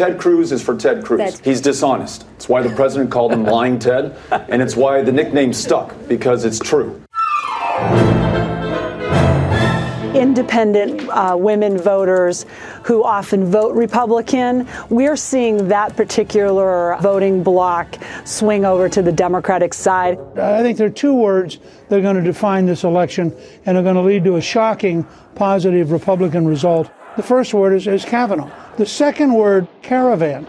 Ted Cruz is for Ted Cruz. That's- He's dishonest. It's why the president called him Lying Ted, and it's why the nickname stuck, because it's true. independent uh, women voters who often vote Republican, we're seeing that particular voting bloc swing over to the Democratic side. I think there are two words that are going to define this election and are going to lead to a shocking positive Republican result. The first word is, is Kavanaugh. The second word, caravan.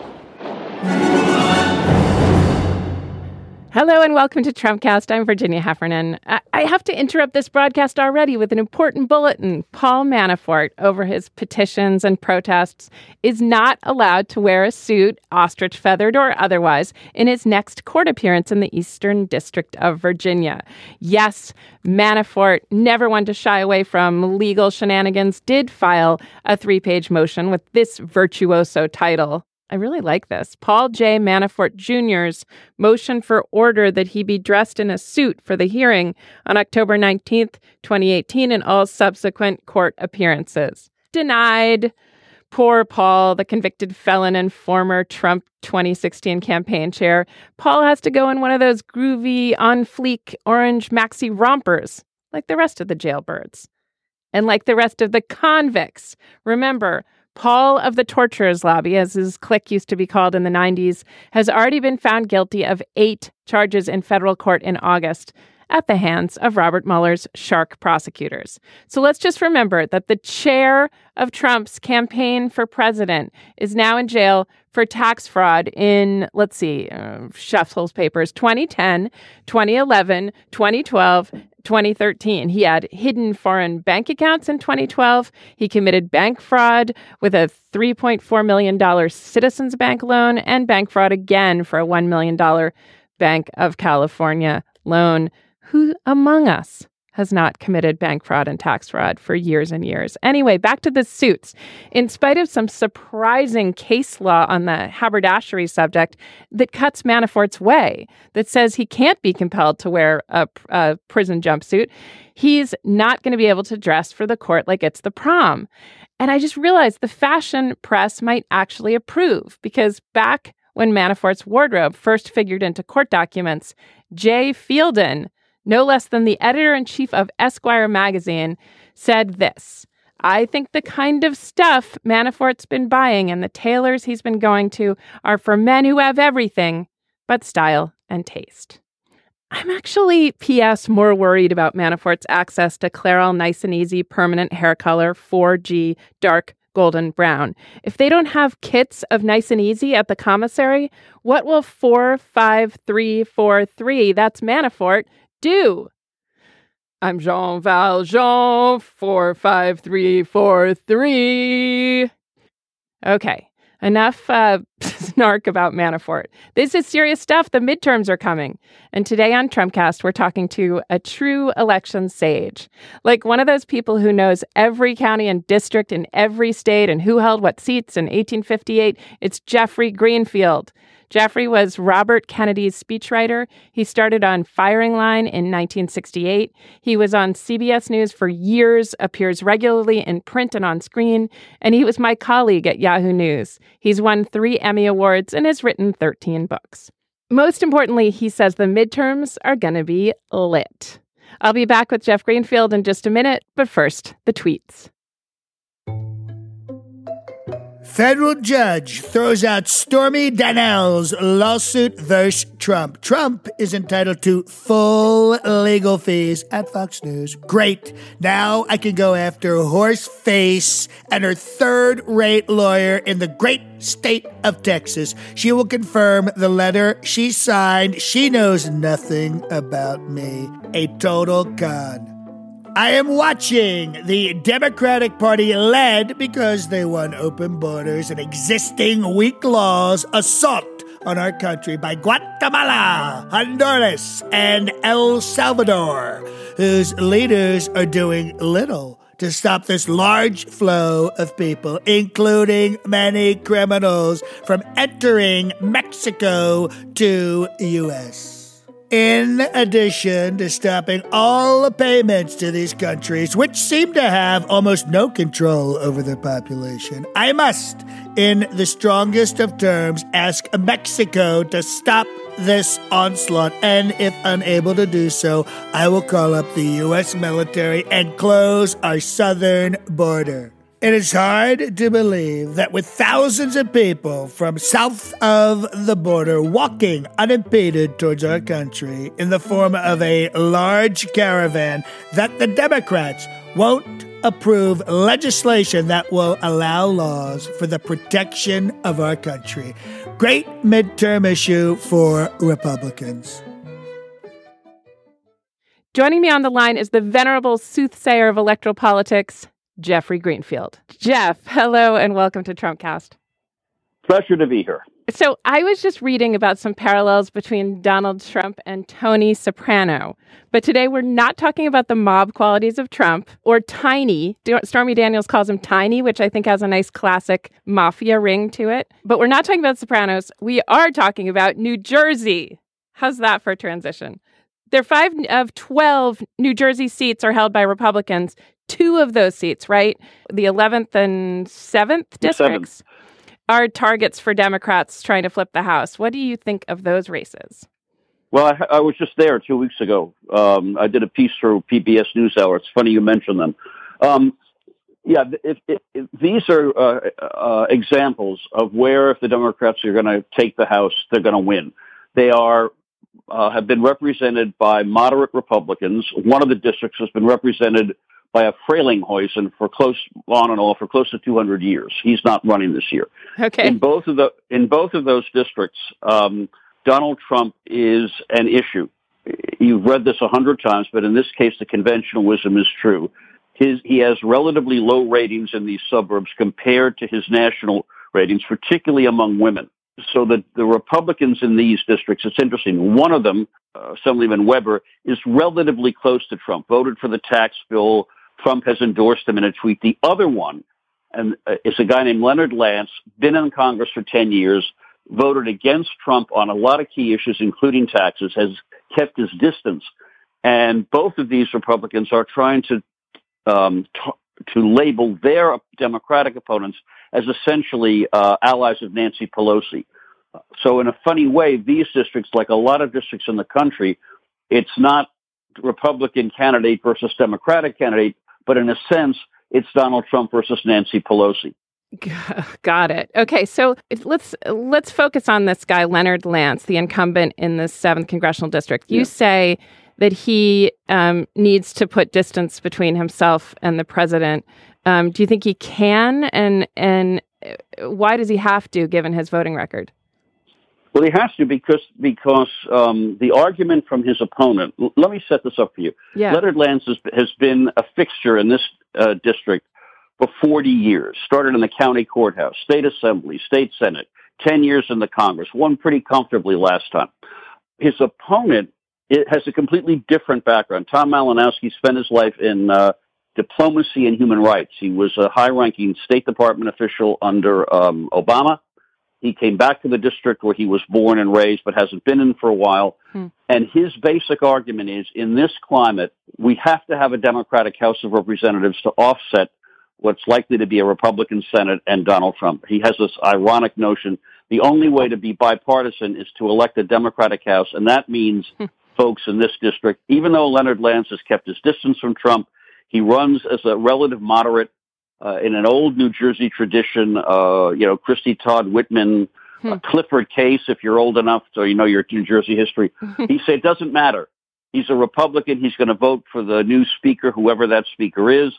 Hello and welcome to Trumpcast. I'm Virginia Heffernan. I, have to interrupt this broadcast already with an important bulletin. Paul Manafort, over his petitions and protests, is not allowed to wear a suit, ostrich feathered or otherwise, in his next court appearance in the Eastern District of Virginia. Yes, Manafort, never one to shy away from legal shenanigans, did file a three page motion with this virtuoso title. I really like this. Paul J. Manafort Jr.'s motion for order that he be dressed in a suit for the hearing on October 19th, 2018, and all subsequent court appearances. Denied. Poor Paul, the convicted felon and former Trump 2016 campaign chair. Paul has to go in one of those groovy, on fleek orange maxi rompers, like the rest of the jailbirds. And like the rest of the convicts. Remember, Paul of the Torturers Lobby, as his clique used to be called in the 90s, has already been found guilty of eight charges in federal court in August at the hands of Robert Mueller's shark prosecutors. So let's just remember that the chair of Trump's campaign for president is now in jail for tax fraud in, let's see, uh, Shuffle's papers 2010, 2011, 2012, 2013. He had hidden foreign bank accounts in 2012. He committed bank fraud with a $3.4 million Citizens Bank loan and bank fraud again for a $1 million Bank of California loan. Who among us has not committed bank fraud and tax fraud for years and years? Anyway, back to the suits. In spite of some surprising case law on the haberdashery subject that cuts Manafort's way, that says he can't be compelled to wear a, a prison jumpsuit, he's not going to be able to dress for the court like it's the prom. And I just realized the fashion press might actually approve because back when Manafort's wardrobe first figured into court documents, Jay Fielden, no less than the editor in chief of Esquire magazine, said this. I think the kind of stuff Manafort's been buying and the tailors he's been going to are for men who have everything but style and taste. I'm actually, P.S., more worried about Manafort's access to Clairol Nice and Easy permanent hair color 4G dark golden brown. If they don't have kits of nice and easy at the commissary, what will 45343, that's Manafort, do? I'm Jean Valjean, 45343. Okay, enough uh, snark about Manafort. This is serious stuff. The midterms are coming. And today on Trumpcast, we're talking to a true election sage. Like one of those people who knows every county and district in every state and who held what seats in 1858. It's Jeffrey Greenfield. Jeffrey was Robert Kennedy's speechwriter. He started on Firing Line in 1968. He was on CBS News for years, appears regularly in print and on screen, and he was my colleague at Yahoo News. He's won three Emmy Awards and has written 13 books. Most importantly, he says the midterms are going to be lit. I'll be back with Jeff Greenfield in just a minute, but first, the tweets. Federal judge throws out Stormy Daniels' lawsuit versus Trump. Trump is entitled to full legal fees at Fox News. Great. Now I can go after Horseface and her third rate lawyer in the great state of Texas. She will confirm the letter she signed. She knows nothing about me. A total con. I am watching the Democratic Party led because they won open borders and existing weak laws assault on our country by Guatemala, Honduras, and El Salvador, whose leaders are doing little to stop this large flow of people, including many criminals, from entering Mexico to U.S. in addition to stopping all payments to these countries, which seem to have almost no control over their population, I must, in the strongest of terms, ask Mexico to stop this onslaught. And if unable to do so, I will call up the U.S. military and close our southern border. It is hard to believe that with thousands of people from south of the border walking unimpeded towards our country in the form of a large caravan, that the Democrats won't approve legislation that will allow laws for the protection of our country. Great midterm issue for Republicans. Joining me on the line is the venerable soothsayer of electoral politics, Jeffrey Greenfield. Jeff, hello and welcome to Trumpcast. Pleasure to be here. So, I was just reading about some parallels between Donald Trump and Tony Soprano. But today we're not talking about the mob qualities of Trump or Tiny. Stormy Daniels calls him Tiny, which I think has a nice classic mafia ring to it. But we're not talking about Sopranos. We are talking about New Jersey. How's that for a transition? There are five of 12 New Jersey seats are held by Republicans. Two of those seats, right? The 11th and 7th districts. Are targets for Democrats trying to flip the House. What do you think of those races? Well, I, I was just there two weeks ago. Um, I did a piece for PBS NewsHour. It's funny you mention them. Um, yeah, if, if, if these are uh, uh, examples of where if the Democrats are going to take the House, they're going to win. They are uh, have been represented by moderate Republicans. One of the districts has been represented by a Frelinghuysen for close on and off for close to 200 years. He's not running this year. Okay. In both of the in both of those districts, um, Donald Trump is an issue. You've read this a hundred times, but in this case, the conventional wisdom is true. His, he has relatively low ratings in these suburbs compared to his national ratings, particularly among women. So that the Republicans in these districts, it's interesting. One of them, uh, Assemblyman Webber, is relatively close to Trump, voted for the tax bill, Trump has endorsed him in a tweet. The other one and uh, is a guy named Leonard Lance, been in Congress for 10 years, voted against Trump on a lot of key issues, including taxes, has kept his distance. And both of these Republicans are trying to um, t- to label their Democratic opponents as essentially uh, allies of Nancy Pelosi. So, in a funny way, these districts, like a lot of districts in the country, it's not Republican candidate versus Democratic candidate but in a sense, it's Donald Trump versus Nancy Pelosi. Got it. Okay, so let's let's focus on this guy Leonard Lance, the incumbent in the seventh congressional district. You yeah. say that he um, needs to put distance between himself and the president. Um, do you think he can, and and uh, why does he have to, given his voting record? Well, he has to because because um, the argument from his opponent. L- let me set this up for you. Yeah. Leonard Lance has, has been a fixture in this uh, district for 40 years. Started in the county courthouse, state assembly, state senate, 10 years in the Congress. Won pretty comfortably last time. His opponent it has a completely different background. Tom Malinowski spent his life in uh, diplomacy and human rights. He was a high-ranking State Department official under um, Obama he came back to the district where he was born and raised, but hasn't been in for a while. Hmm. And his basic argument is in this climate, we have to have a Democratic House of Representatives to offset what's likely to be a Republican Senate and Donald Trump. He has this ironic notion the only way to be bipartisan is to elect a Democratic House, and that means hmm. folks in this district, even though Leonard Lance has kept his distance from Trump, he runs as a relative moderate uh, in an old New Jersey tradition, uh, you know, Christie Todd Whitman, hmm. Clifford Case, if you're old enough, so you know your New Jersey history. he said it doesn't matter. He's a Republican. He's going to vote for the new speaker, whoever that speaker is.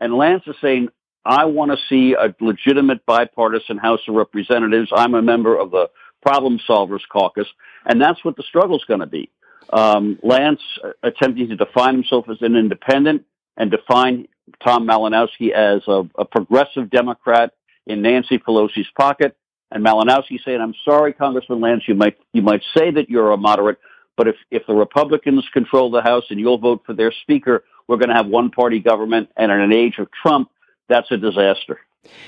And Lance is saying, I want to see a legitimate bipartisan House of Representatives. I'm a member of the Problem Solvers Caucus, and that's what the struggle is going to be. Um, Lance uh, attempting to define himself as an independent and define Tom Malinowski as a, a progressive Democrat in Nancy Pelosi's pocket. And Malinowski saying, I'm sorry, Congressman Lance, you might, you might say that you're a moderate, but if, if the Republicans control the House and you'll vote for their speaker, we're going to have one party government. And in an age of Trump, that's a disaster.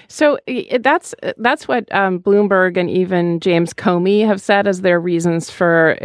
So that's that's what um, Bloomberg and even James Comey have said as their reasons for,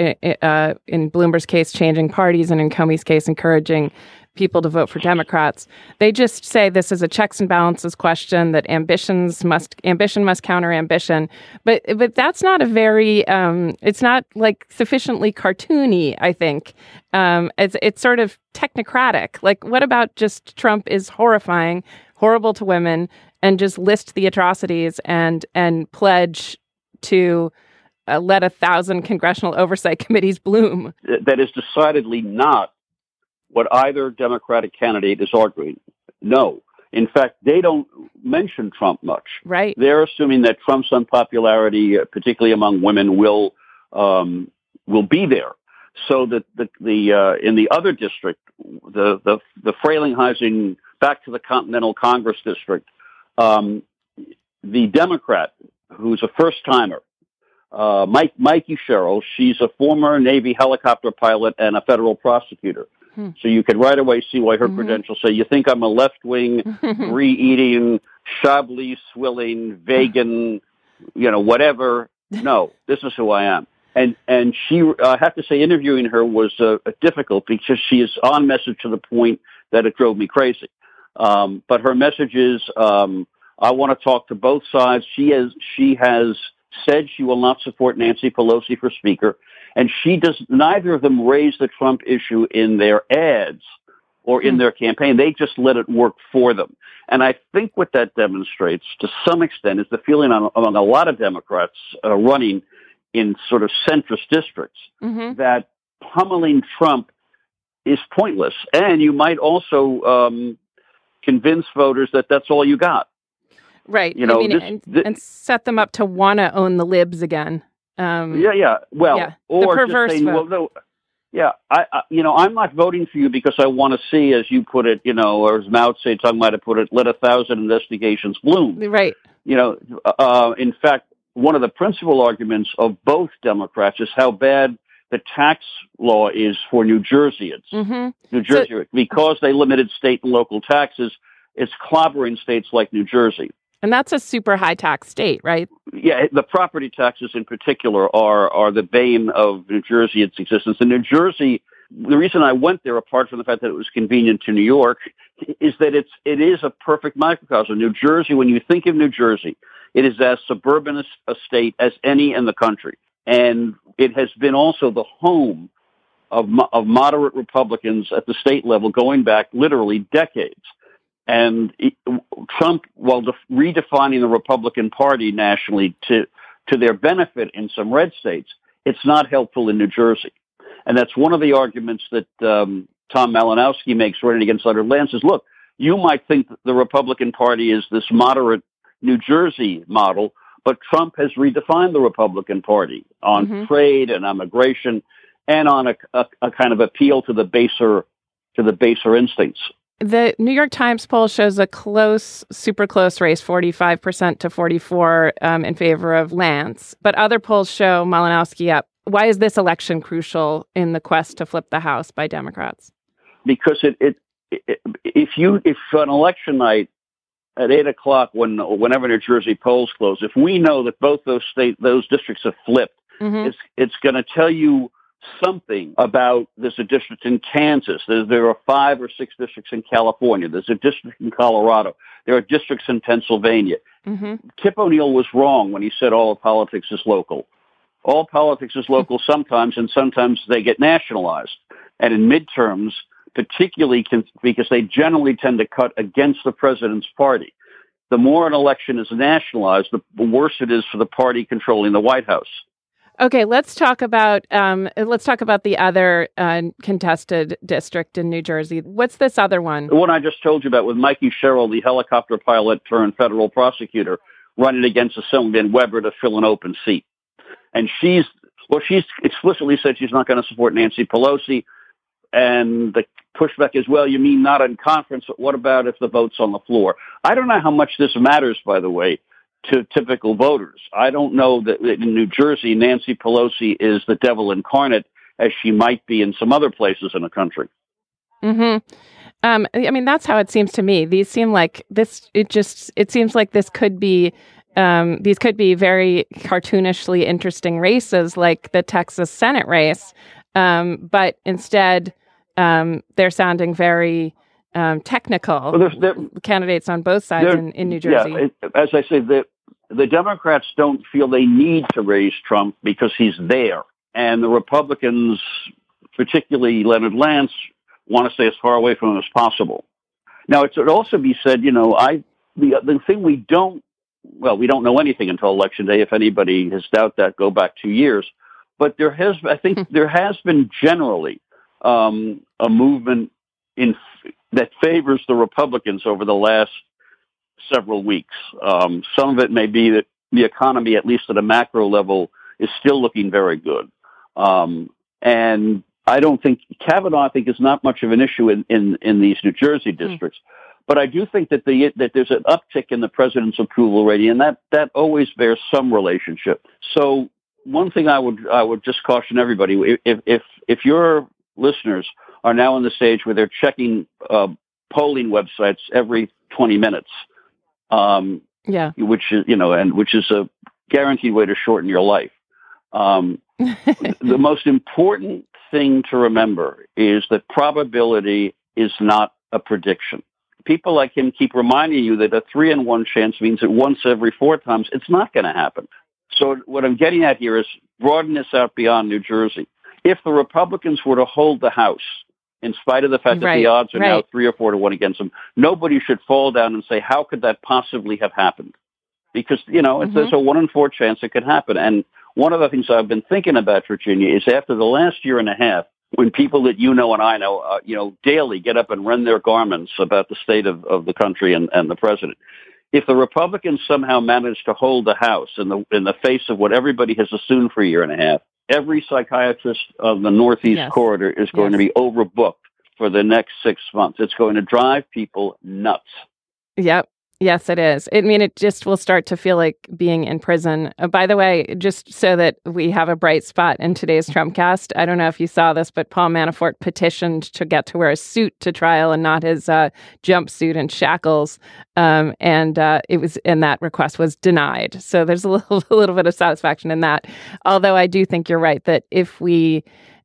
uh, in Bloomberg's case, changing parties, and in Comey's case, encouraging people to vote for Democrats. They just say this is a checks and balances question that ambitions must ambition must counter ambition. But but that's not a very um, it's not like sufficiently cartoony. I think um, it's it's sort of technocratic. Like what about just Trump is horrifying, horrible to women, and just list the atrocities and and pledge to. Uh, let a thousand congressional oversight committees bloom. That is decidedly not what either Democratic candidate is arguing. No. In fact, they don't mention Trump much. Right. They're assuming that Trump's unpopularity, uh, particularly among women, will um, will be there. So that the the uh, in the other district, the the the Frelinghuysen back to the Continental Congress district, um, the Democrat who's a first timer, uh, Mike Mikie Sherrill, she's a former Navy helicopter pilot and a federal prosecutor. Hmm. So you can right away see why her mm-hmm. credentials say, you think I'm a left wing, brie eating, Chablis swilling, vegan, you know, whatever. No, this is who I am. And, and she, I have to say, interviewing her was uh, difficult because she is on message to the point that it drove me crazy. Um, but her message is, um, I want to talk to both sides. She has, she has said she will not support Nancy Pelosi for speaker. And she does, neither of them raise the Trump issue in their ads or in hmm. their campaign. They just let it work for them. And I think what that demonstrates to some extent is the feeling on, among a lot of Democrats uh, running in sort of centrist districts mm-hmm. that pummeling Trump is pointless. And you might also um, convince voters that that's all you got. Right. You know, I mean, this, and, this, and, set them up to want to own the libs again. Um, yeah, yeah. Well, yeah. or the perverse saying, vote. well, no, yeah, I, I, you know, I'm not voting for you because I want to see, as you put it, you know, or as Mao Zedong might have put it, let a thousand investigations bloom. Right. You know, uh, in fact, one of the principal arguments of both Democrats is how bad the tax law is for New Jerseyans. Mm-hmm. New Jersey, so, because they limited state and local taxes, it's clobbering states like New Jersey. And that's a super high tax state, right? Yeah, the property taxes in particular are are the bane of New Jersey its existence. And New Jersey, the reason I went there, apart from the fact that it was convenient to New York, is that it's it is a perfect microcosm. New Jersey, when you think of New Jersey, it is as suburban a state as any in the country, and it has been also the home of of moderate Republicans at the state level going back literally decades. And Trump, while def- redefining the Republican Party nationally to, to their benefit in some red states, it's not helpful in New Jersey. And that's one of the arguments that um, Tom Malinowski makes running against Leonard Lance is, look, you might think the Republican Party is this moderate New Jersey model, but Trump has redefined the Republican Party on mm-hmm. trade and on immigration and on a, a, a kind of appeal to the baser to the baser instincts. The New York Times poll shows a close, super close race, 45% to 44 um, in favor of Lance. But other polls show Malinowski up. Why is this election crucial in the quest to flip the House by Democrats? Because it, it, it if you if on election night at eight o'clock when whenever New Jersey polls close, if we know that both those state those districts have flipped, mm-hmm. it's it's going to tell you something about there's a district in Kansas. There, there are five or six districts in California. There's a district in Colorado. There are districts in Pennsylvania. Mm-hmm. Tip O'Neill was wrong when he said all of politics is local. All politics is local sometimes, and sometimes they get nationalized. And in midterms, particularly because they generally tend to cut against the president's party. The more an election is nationalized, the worse it is for the party controlling the White House. Okay, let's talk about um, let's talk about the other uh, contested district in New Jersey. What's this other one? The one I just told you about with Mikie Sherrill, the helicopter pilot turned federal prosecutor, running against Assemblyman Webber to fill an open seat. And she's well, she's explicitly said she's not going to support Nancy Pelosi. And the pushback is, well, you mean not in conference? But what about if the vote's on the floor? I don't know how much this matters, by the way to typical voters. I don't know that in New Jersey, Nancy Pelosi is the devil incarnate as she might be in some other places in the country. Hmm. Um, I mean, that's how it seems to me. These seem like this. It just it seems like this could be. Um, these could be very cartoonishly interesting races, like the Texas Senate race, um, but instead um, they're sounding very um, technical. Well, there- candidates on both sides in, in New Jersey. Yeah, it, as I say, the Democrats don't feel they need to raise Trump because he's there, and the Republicans, particularly Leonard Lance, want to stay as far away from him as possible. Now, it should also be said, you know, I the the thing we don't well, we don't know anything until election day. If anybody has doubt that, go back two years. But there has, I think, there has been generally um, a movement in that favors the Republicans over the last several weeks. Um, some of it may be that the economy, at least at a macro level, is still looking very good. Um, and I don't think Kavanaugh, I think, is not much of an issue in, in, in these New Jersey districts. But I do think that the that there's an uptick in the president's approval rating, and that that always bears some relationship. So one thing I would I would just caution everybody: if if if your listeners are now in the stage where they're checking uh, polling websites every 20 minutes, um, yeah. which is you know, and which is a guaranteed way to shorten your life. Um, the most important thing to remember is that probability is not a prediction. People like him keep reminding you that a three in one chance means that once every four times it's not going to happen. So what I'm getting at here is broaden this out beyond New Jersey. If the Republicans were to hold the House, in spite of the fact that the odds are now three or four to one against them, nobody should fall down and say, how could that possibly have happened? Because, you know, it's, Mhm. there's a one in four chance it could happen. And one of the things I've been thinking about, Virginia, is after the last year and a half, when people that you know and I know, uh, you know, daily get up and rend their garments about the state of, of the country and, and the president. If the Republicans somehow manage to hold the House in the in the face of what everybody has assumed for a year and a half, every psychiatrist of the Northeast Yes. corridor is going Yes. to be overbooked for the next six months. It's going to drive people nuts. Yep. Yes, it is. I mean, it just will start to feel like being in prison. Uh, by the way, just so that we have a bright spot in today's Trumpcast, I don't know if you saw this, but Paul Manafort petitioned to get to wear a suit to trial and not his uh, jumpsuit and shackles, um, and uh, it was and that request was denied. So there's a little, a little bit of satisfaction in that. Although I do think you're right that if we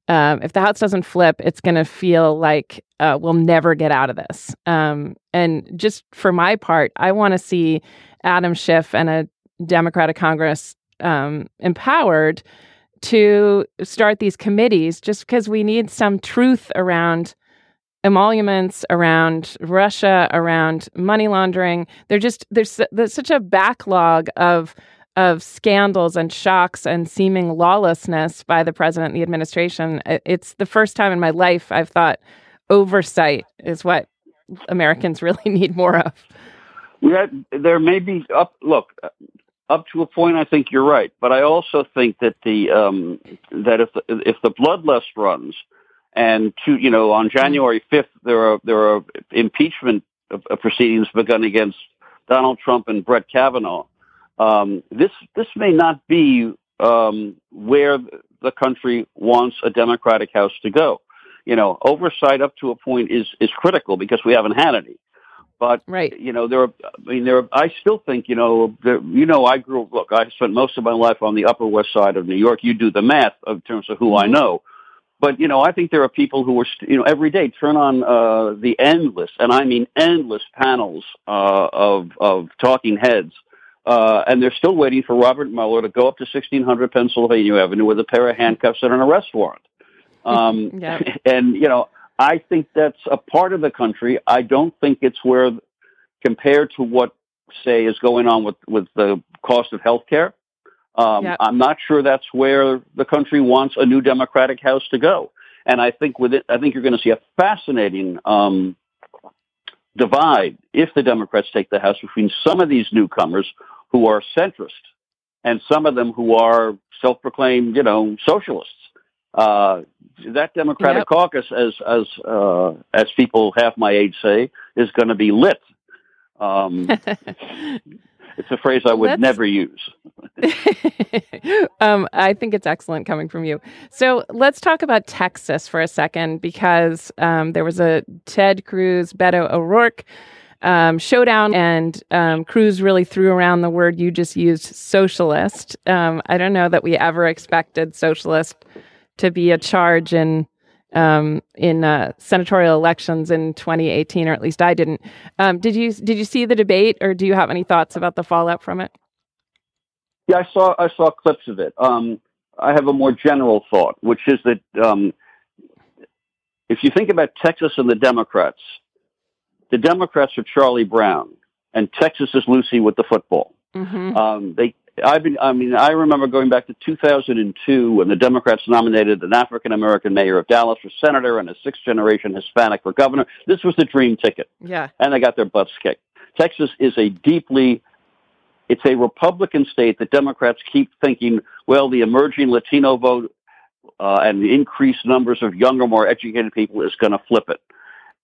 um, if the house doesn't flip, it's going to feel like uh, we'll never get out of this. Um, and just for my part, I want to see Adam Schiff and a Democratic Congress um, empowered to start these committees just because we need some truth around emoluments around Russia around money laundering they're just there's there's such a backlog of of scandals and shocks and seeming lawlessness by the president and the administration. It's the first time in my life I've thought oversight is what Americans really need more of. Had, there may be up. Look, uh, up to a point, I think you're right, but I also think that the um, that if the, if the bloodlust runs, and to you know on January 5th there are there are impeachment uh, proceedings begun against Donald Trump and Brett Kavanaugh. Um, this this may not be um, where the country wants a Democratic House to go. You know, oversight up to a point is is critical because we haven't had any. But Right. you know, there are. I mean, there. Are, I still think you know. There, you know, I grew. up Look, I spent most of my life on the Upper West Side of New York. You do the math in terms of who I Mhm. know. But you know, I think there are people who are, st- you know, every day turn on uh, the endless, and I mean endless panels uh, of of talking heads, uh, and they're still waiting for Robert Mueller to go up to 1600 Pennsylvania Avenue with a pair of handcuffs and an arrest warrant. Um, Yeah. And you know, I think that's a part of the country. I don't think it's where, compared to what say is going on with with the cost of health care. Um, Yep. I'm not sure that's where the country wants a new Democratic House to go. And I think with it, I think you're going to see a fascinating um, divide if the Democrats take the House between some of these newcomers who are centrist and some of them who are self-proclaimed, you know, socialists. Uh, that Democratic Yep. caucus, as as uh, as people half my age say, is going to be lit. Um, it's a phrase I would Let's- never use. um, I think it's excellent coming from you. So let's talk about Texas for a second because um, there was a Ted Cruz, Beto O'Rourke um, showdown, and um, Cruz really threw around the word you just used, socialist. Um, I don't know that we ever expected socialist to be a charge in um, in uh, senatorial elections in 2018, or at least I didn't. Um, did you did you see the debate, or do you have any thoughts about the fallout from it? Yeah, I saw I saw clips of it. Um, I have a more general thought, which is that um, if you think about Texas and the Democrats, the Democrats are Charlie Brown, and Texas is Lucy with the football. Mm-hmm. Um, they, I've been, I mean, I remember going back to 2002 when the Democrats nominated an African American mayor of Dallas for senator and a sixth generation Hispanic for governor. This was the dream ticket. Yeah. And they got their butts kicked. Texas is a deeply, it's a Republican state that Democrats keep thinking, well, the emerging Latino vote uh, and the increased numbers of younger, more educated people is going to flip it.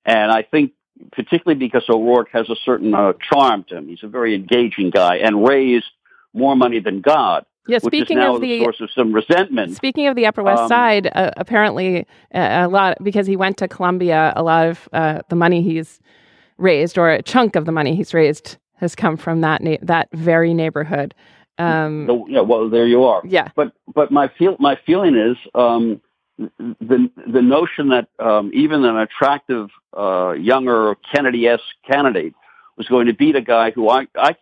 And I think particularly because O'Rourke has a certain uh, charm to him. He's a very engaging guy and raised more money than God. Yeah, speaking of the source of some resentment. Speaking of the Upper West Um, Side, uh, apparently uh, a lot because he went to Columbia. A lot of uh, the money he's raised, or a chunk of the money he's raised, has come from that na- that very neighborhood. Um, So, yeah, well, there you are. yeah, But but my feel my feeling is um, the the notion that um, even an attractive uh, younger Kennedy-esque candidate was going to beat a guy who I I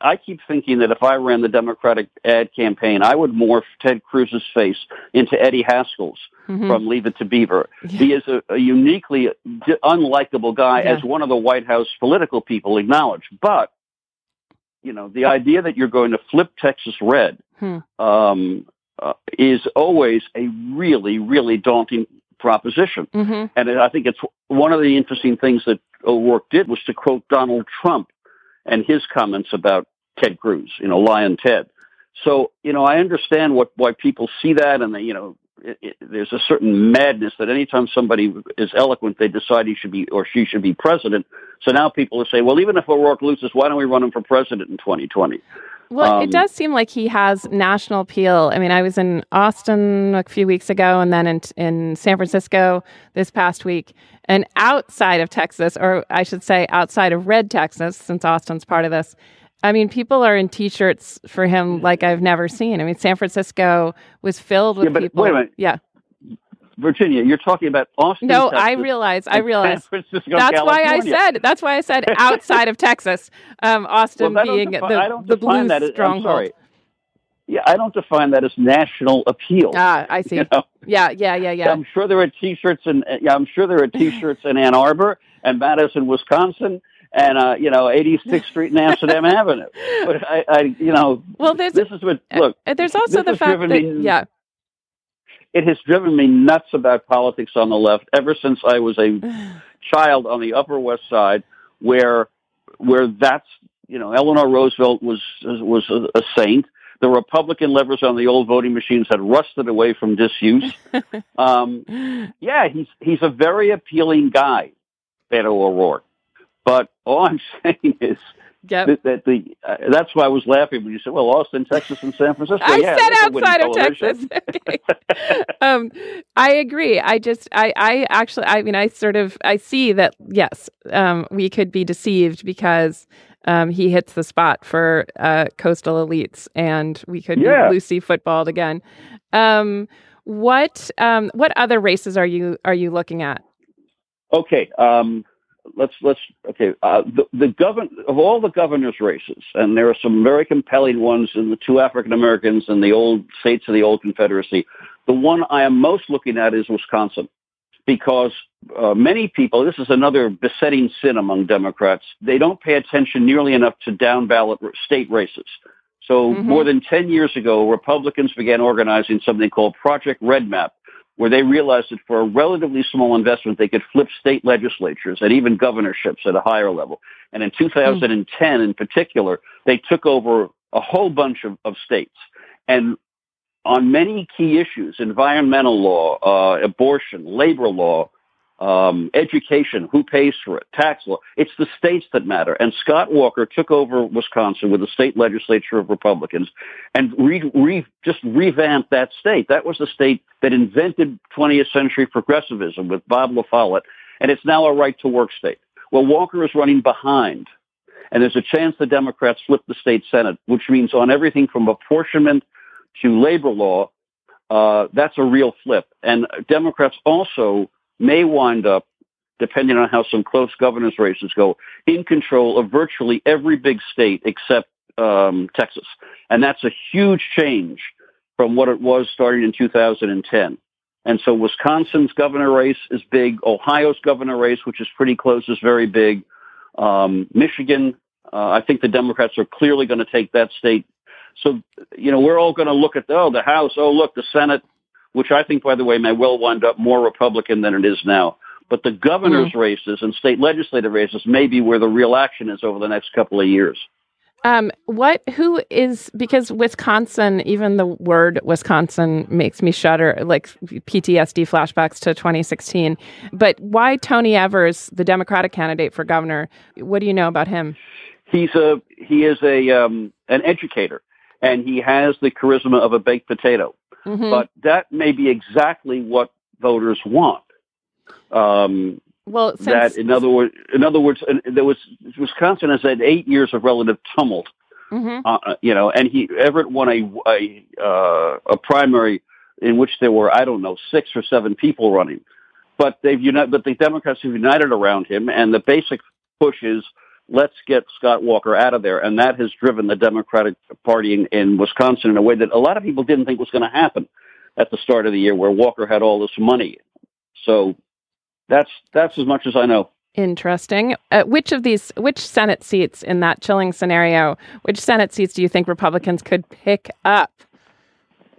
I keep thinking that if I ran the Democratic ad campaign, I would morph Ted Cruz's face into Eddie Haskell's Mhm. from Leave It to Beaver. Yeah. He is a, a uniquely d- unlikable guy, Yeah. as one of the White House political people acknowledge. But you know, the idea that you're going to flip Texas red Hmm. um, uh, is always a really, really daunting proposition. hmm And I think it's one of the interesting things that O'Rourke did was to quote Donald Trump and his comments about Ted Cruz, you know, Lyin' Ted. So, you know, I understand what why people see that, and they, you know, it, it, there's a certain madness that anytime somebody is eloquent, they decide he should be or she should be president. So now people are saying, well, even if O'Rourke loses, why don't we run him for president in 2020? Well, it Um, does seem like he has national appeal. I mean, I was in Austin a few weeks ago, and then in in San Francisco this past week. And outside of Texas, or I should say, outside of Red Texas, since Austin's part of this, I mean, people are in T-shirts for him like I've never seen. I mean, San Francisco was filled with Yeah, but people. wait a minute. Yeah. Virginia, you're talking about Austin. No, I realize. I realize. San Francisco, That's why I said. That's why I said outside of Texas. Um, Austin Well, being defi- the the define blue that as- I'm stronghold. sorry. Yeah, I don't define that as national appeal. Ah, I see. You know? Yeah, yeah, yeah, yeah. I'm sure there are T-shirts in. Yeah, I'm sure there are T-shirts in Ann Arbor and Madison, Wisconsin, and uh, you know, 86th Street and Amsterdam Avenue. But I, I, you know, Well, there's this is what look. Uh, There's also the fact that me- yeah, It has driven me nuts about politics on the left ever since I was a child on the Upper West Side, where where that's you know Eleanor Roosevelt was was a, a saint. The Republican levers on the old voting machines had rusted away from disuse. um, yeah, he's he's a very appealing guy, Beto O'Rourke. But all I'm saying is yep. that, that the uh, that's why I was laughing when you said, "Well, Austin, Texas, and San Francisco." I yeah, said that's a winning outside of coalition. Texas. Okay. um, I agree. I just, I, I actually, I mean, I sort of, I see that yes, um, we could be deceived because um, he hits the spot for uh, coastal elites, and we could Yeah. be Lucy footballed again. Um, what, um, what other races are you are you looking at? Okay, um, let's let's okay. Uh, the the govern of all the governor's races, and there are some very compelling ones in the two African Americans and the old states of the old Confederacy. The one I am most looking at is Wisconsin, because uh, many people. This is another besetting sin among Democrats. They don't pay attention nearly enough to down ballot state races. So Mhm. more than ten years ago, Republicans began organizing something called Project REDMAP where they realized that for a relatively small investment, they could flip state legislatures and even governorships at a higher level. And in 2010, in particular, they took over a whole bunch of, of states. And on many key issues, environmental law, uh, abortion, labor law, um, education, who pays for it, tax law. It's the states that matter. And Scott Walker took over Wisconsin with a state legislature of Republicans and re, re, just revamped that state. That was the state that invented 20th century progressivism with Bob La Follette, and it's now a right to work state. Well, Walker is running behind. And there's a chance the Democrats flip the state Senate, which means on everything from apportionment to labor law, uh, that's a real flip. And Democrats also may wind up, depending on how some close governor's races go, in control of virtually every big state except um, Texas. And that's a huge change from what it was starting in 2010. And so Wisconsin's governor race is big. Ohio's governor race, which is pretty close, is very big. Um, Michigan, uh, I think the Democrats are clearly going to take that state. So, you know, we're all going to look at, oh, the House, oh, look, the Senate, which I think, by the way, may well wind up more Republican than it is now. But the governor's mm-hmm. races and state legislative races may be where the real action is over the next couple of years. Um, what, who is, because Wisconsin, even the word Wisconsin makes me shudder, like PTSD flashbacks to 2016. But why Tony Evers, the Democratic candidate for governor? What do you know about him? He's a, he is a, um, an educator and he has the charisma of a baked potato. Mm-hmm. But that may be exactly what voters want. Um, well, since... that in other words, in other words, there was Wisconsin has had eight years of relative tumult. Mm-hmm. Uh, uh, you know, and he Everett won a a, uh, a primary in which there were I don't know six or seven people running, but they've united. But the Democrats have united around him, and the basic push is let's get Scott Walker out of there. And that has driven the Democratic Party in, in Wisconsin in a way that a lot of people didn't think was going to happen at the start of the year where Walker had all this money. So that's, that's as much as I know. Interesting. Uh, which of these, which Senate seats in that chilling scenario, which Senate seats do you think Republicans could pick up?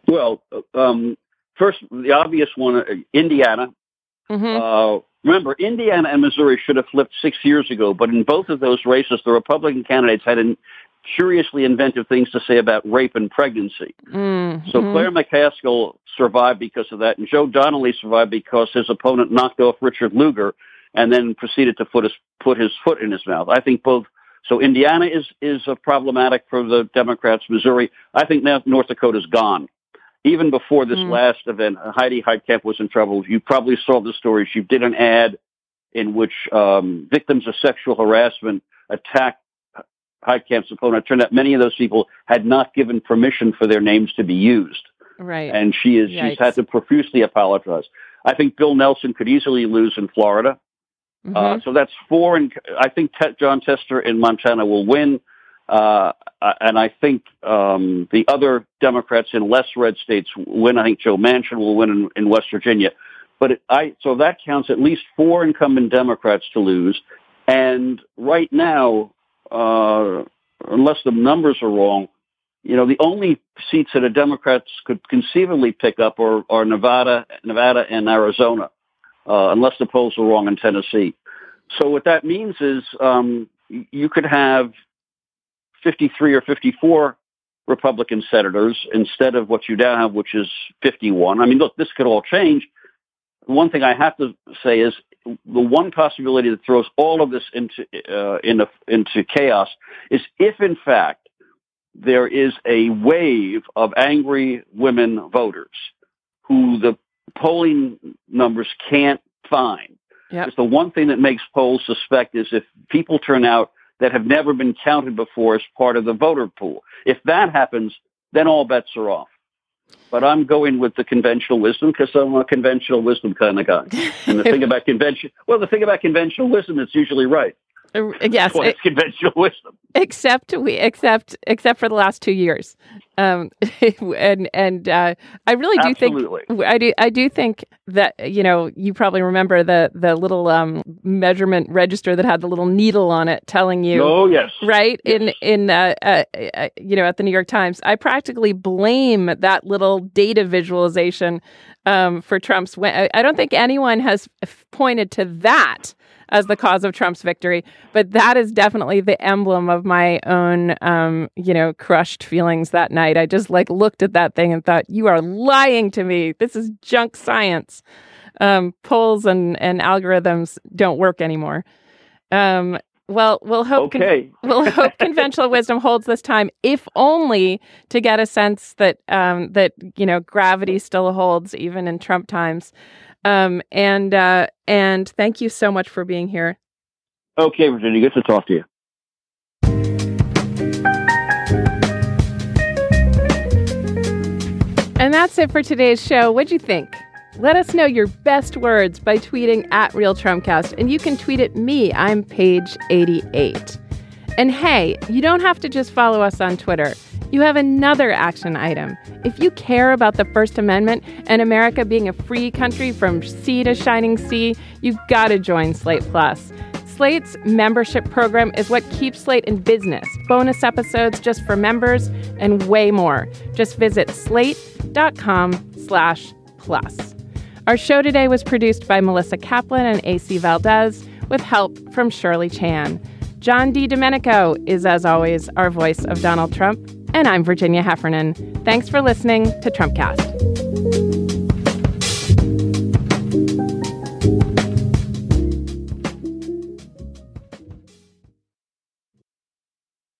Well, um, first, the obvious one, uh, Indiana. Mm-hmm. Uh, Remember, Indiana and Missouri should have flipped six years ago, but in both of those races, the Republican candidates had in, curiously inventive things to say about rape and pregnancy. Mm-hmm. So Claire McCaskill survived because of that, and Joe Donnelly survived because his opponent knocked off Richard Lugar and then proceeded to put his, put his foot in his mouth. I think both. So Indiana is is problematic for the Democrats. Missouri, I think now North Dakota's gone even before this mm. last event, Heidi Heitkamp was in trouble. You probably saw the story. She did an ad in which um, victims of sexual harassment attacked Heitkamp's opponent. It turned out many of those people had not given permission for their names to be used. Right. And she is Yikes. she's had to profusely apologize. I think Bill Nelson could easily lose in Florida. Mm-hmm. Uh, so that's four. And I think Jon Tester in Montana will win. Uh, and I think um, the other Democrats in less red states win. I think Joe Manchin will win in, in West Virginia. But it, I so that counts at least four incumbent Democrats to lose. And right now, uh, unless the numbers are wrong, you know, the only seats that the Democrats could conceivably pick up are, are Nevada, Nevada and Arizona, uh, unless the polls are wrong in Tennessee. So what that means is um, you could have 53 or 54 Republican senators instead of what you now have, which is 51. I mean, look, this could all change. One thing I have to say is the one possibility that throws all of this into uh, into, into chaos is if, in fact, there is a wave of angry women voters who the polling numbers can't find. Yep. Because the one thing that makes polls suspect is if people turn out that have never been counted before as part of the voter pool. If that happens, then all bets are off. But I'm going with the conventional wisdom because I'm a conventional wisdom kind of guy. And the thing about convention, well, the thing about conventional wisdom, it's usually right. Uh, yes, it's conventional wisdom. Except we, except except for the last two years, um, and and uh, I really do Absolutely. think I do I do think that you know you probably remember the the little um, measurement register that had the little needle on it telling you. Oh yes, right yes. in in uh, uh, uh you know at the New York Times. I practically blame that little data visualization um, for Trump's win. I don't think anyone has pointed to that as the cause of Trump's victory. But that is definitely the emblem of my own, um, you know, crushed feelings that night. I just like looked at that thing and thought, you are lying to me. This is junk science. um, polls and, and algorithms don't work anymore. Um, well, we'll hope. Okay. Con- we'll hope conventional wisdom holds this time, if only to get a sense that um, that you know gravity still holds even in Trump times. Um, and uh, and thank you so much for being here. Okay, Virginia, good to talk to you. And that's it for today's show. What'd you think? Let us know your best words by tweeting at Real Trumpcast, and you can tweet at me. I'm page 88. And hey, you don't have to just follow us on Twitter. You have another action item. If you care about the First Amendment and America being a free country from sea to shining sea, you've got to join Slate Plus. Slate's membership program is what keeps Slate in business. Bonus episodes just for members and way more. Just visit slate.com slash plus. Our show today was produced by Melissa Kaplan and AC Valdez with help from Shirley Chan. John DiDomenico is, as always, our voice of Donald Trump. And I'm Virginia Heffernan. Thanks for listening to Trumpcast.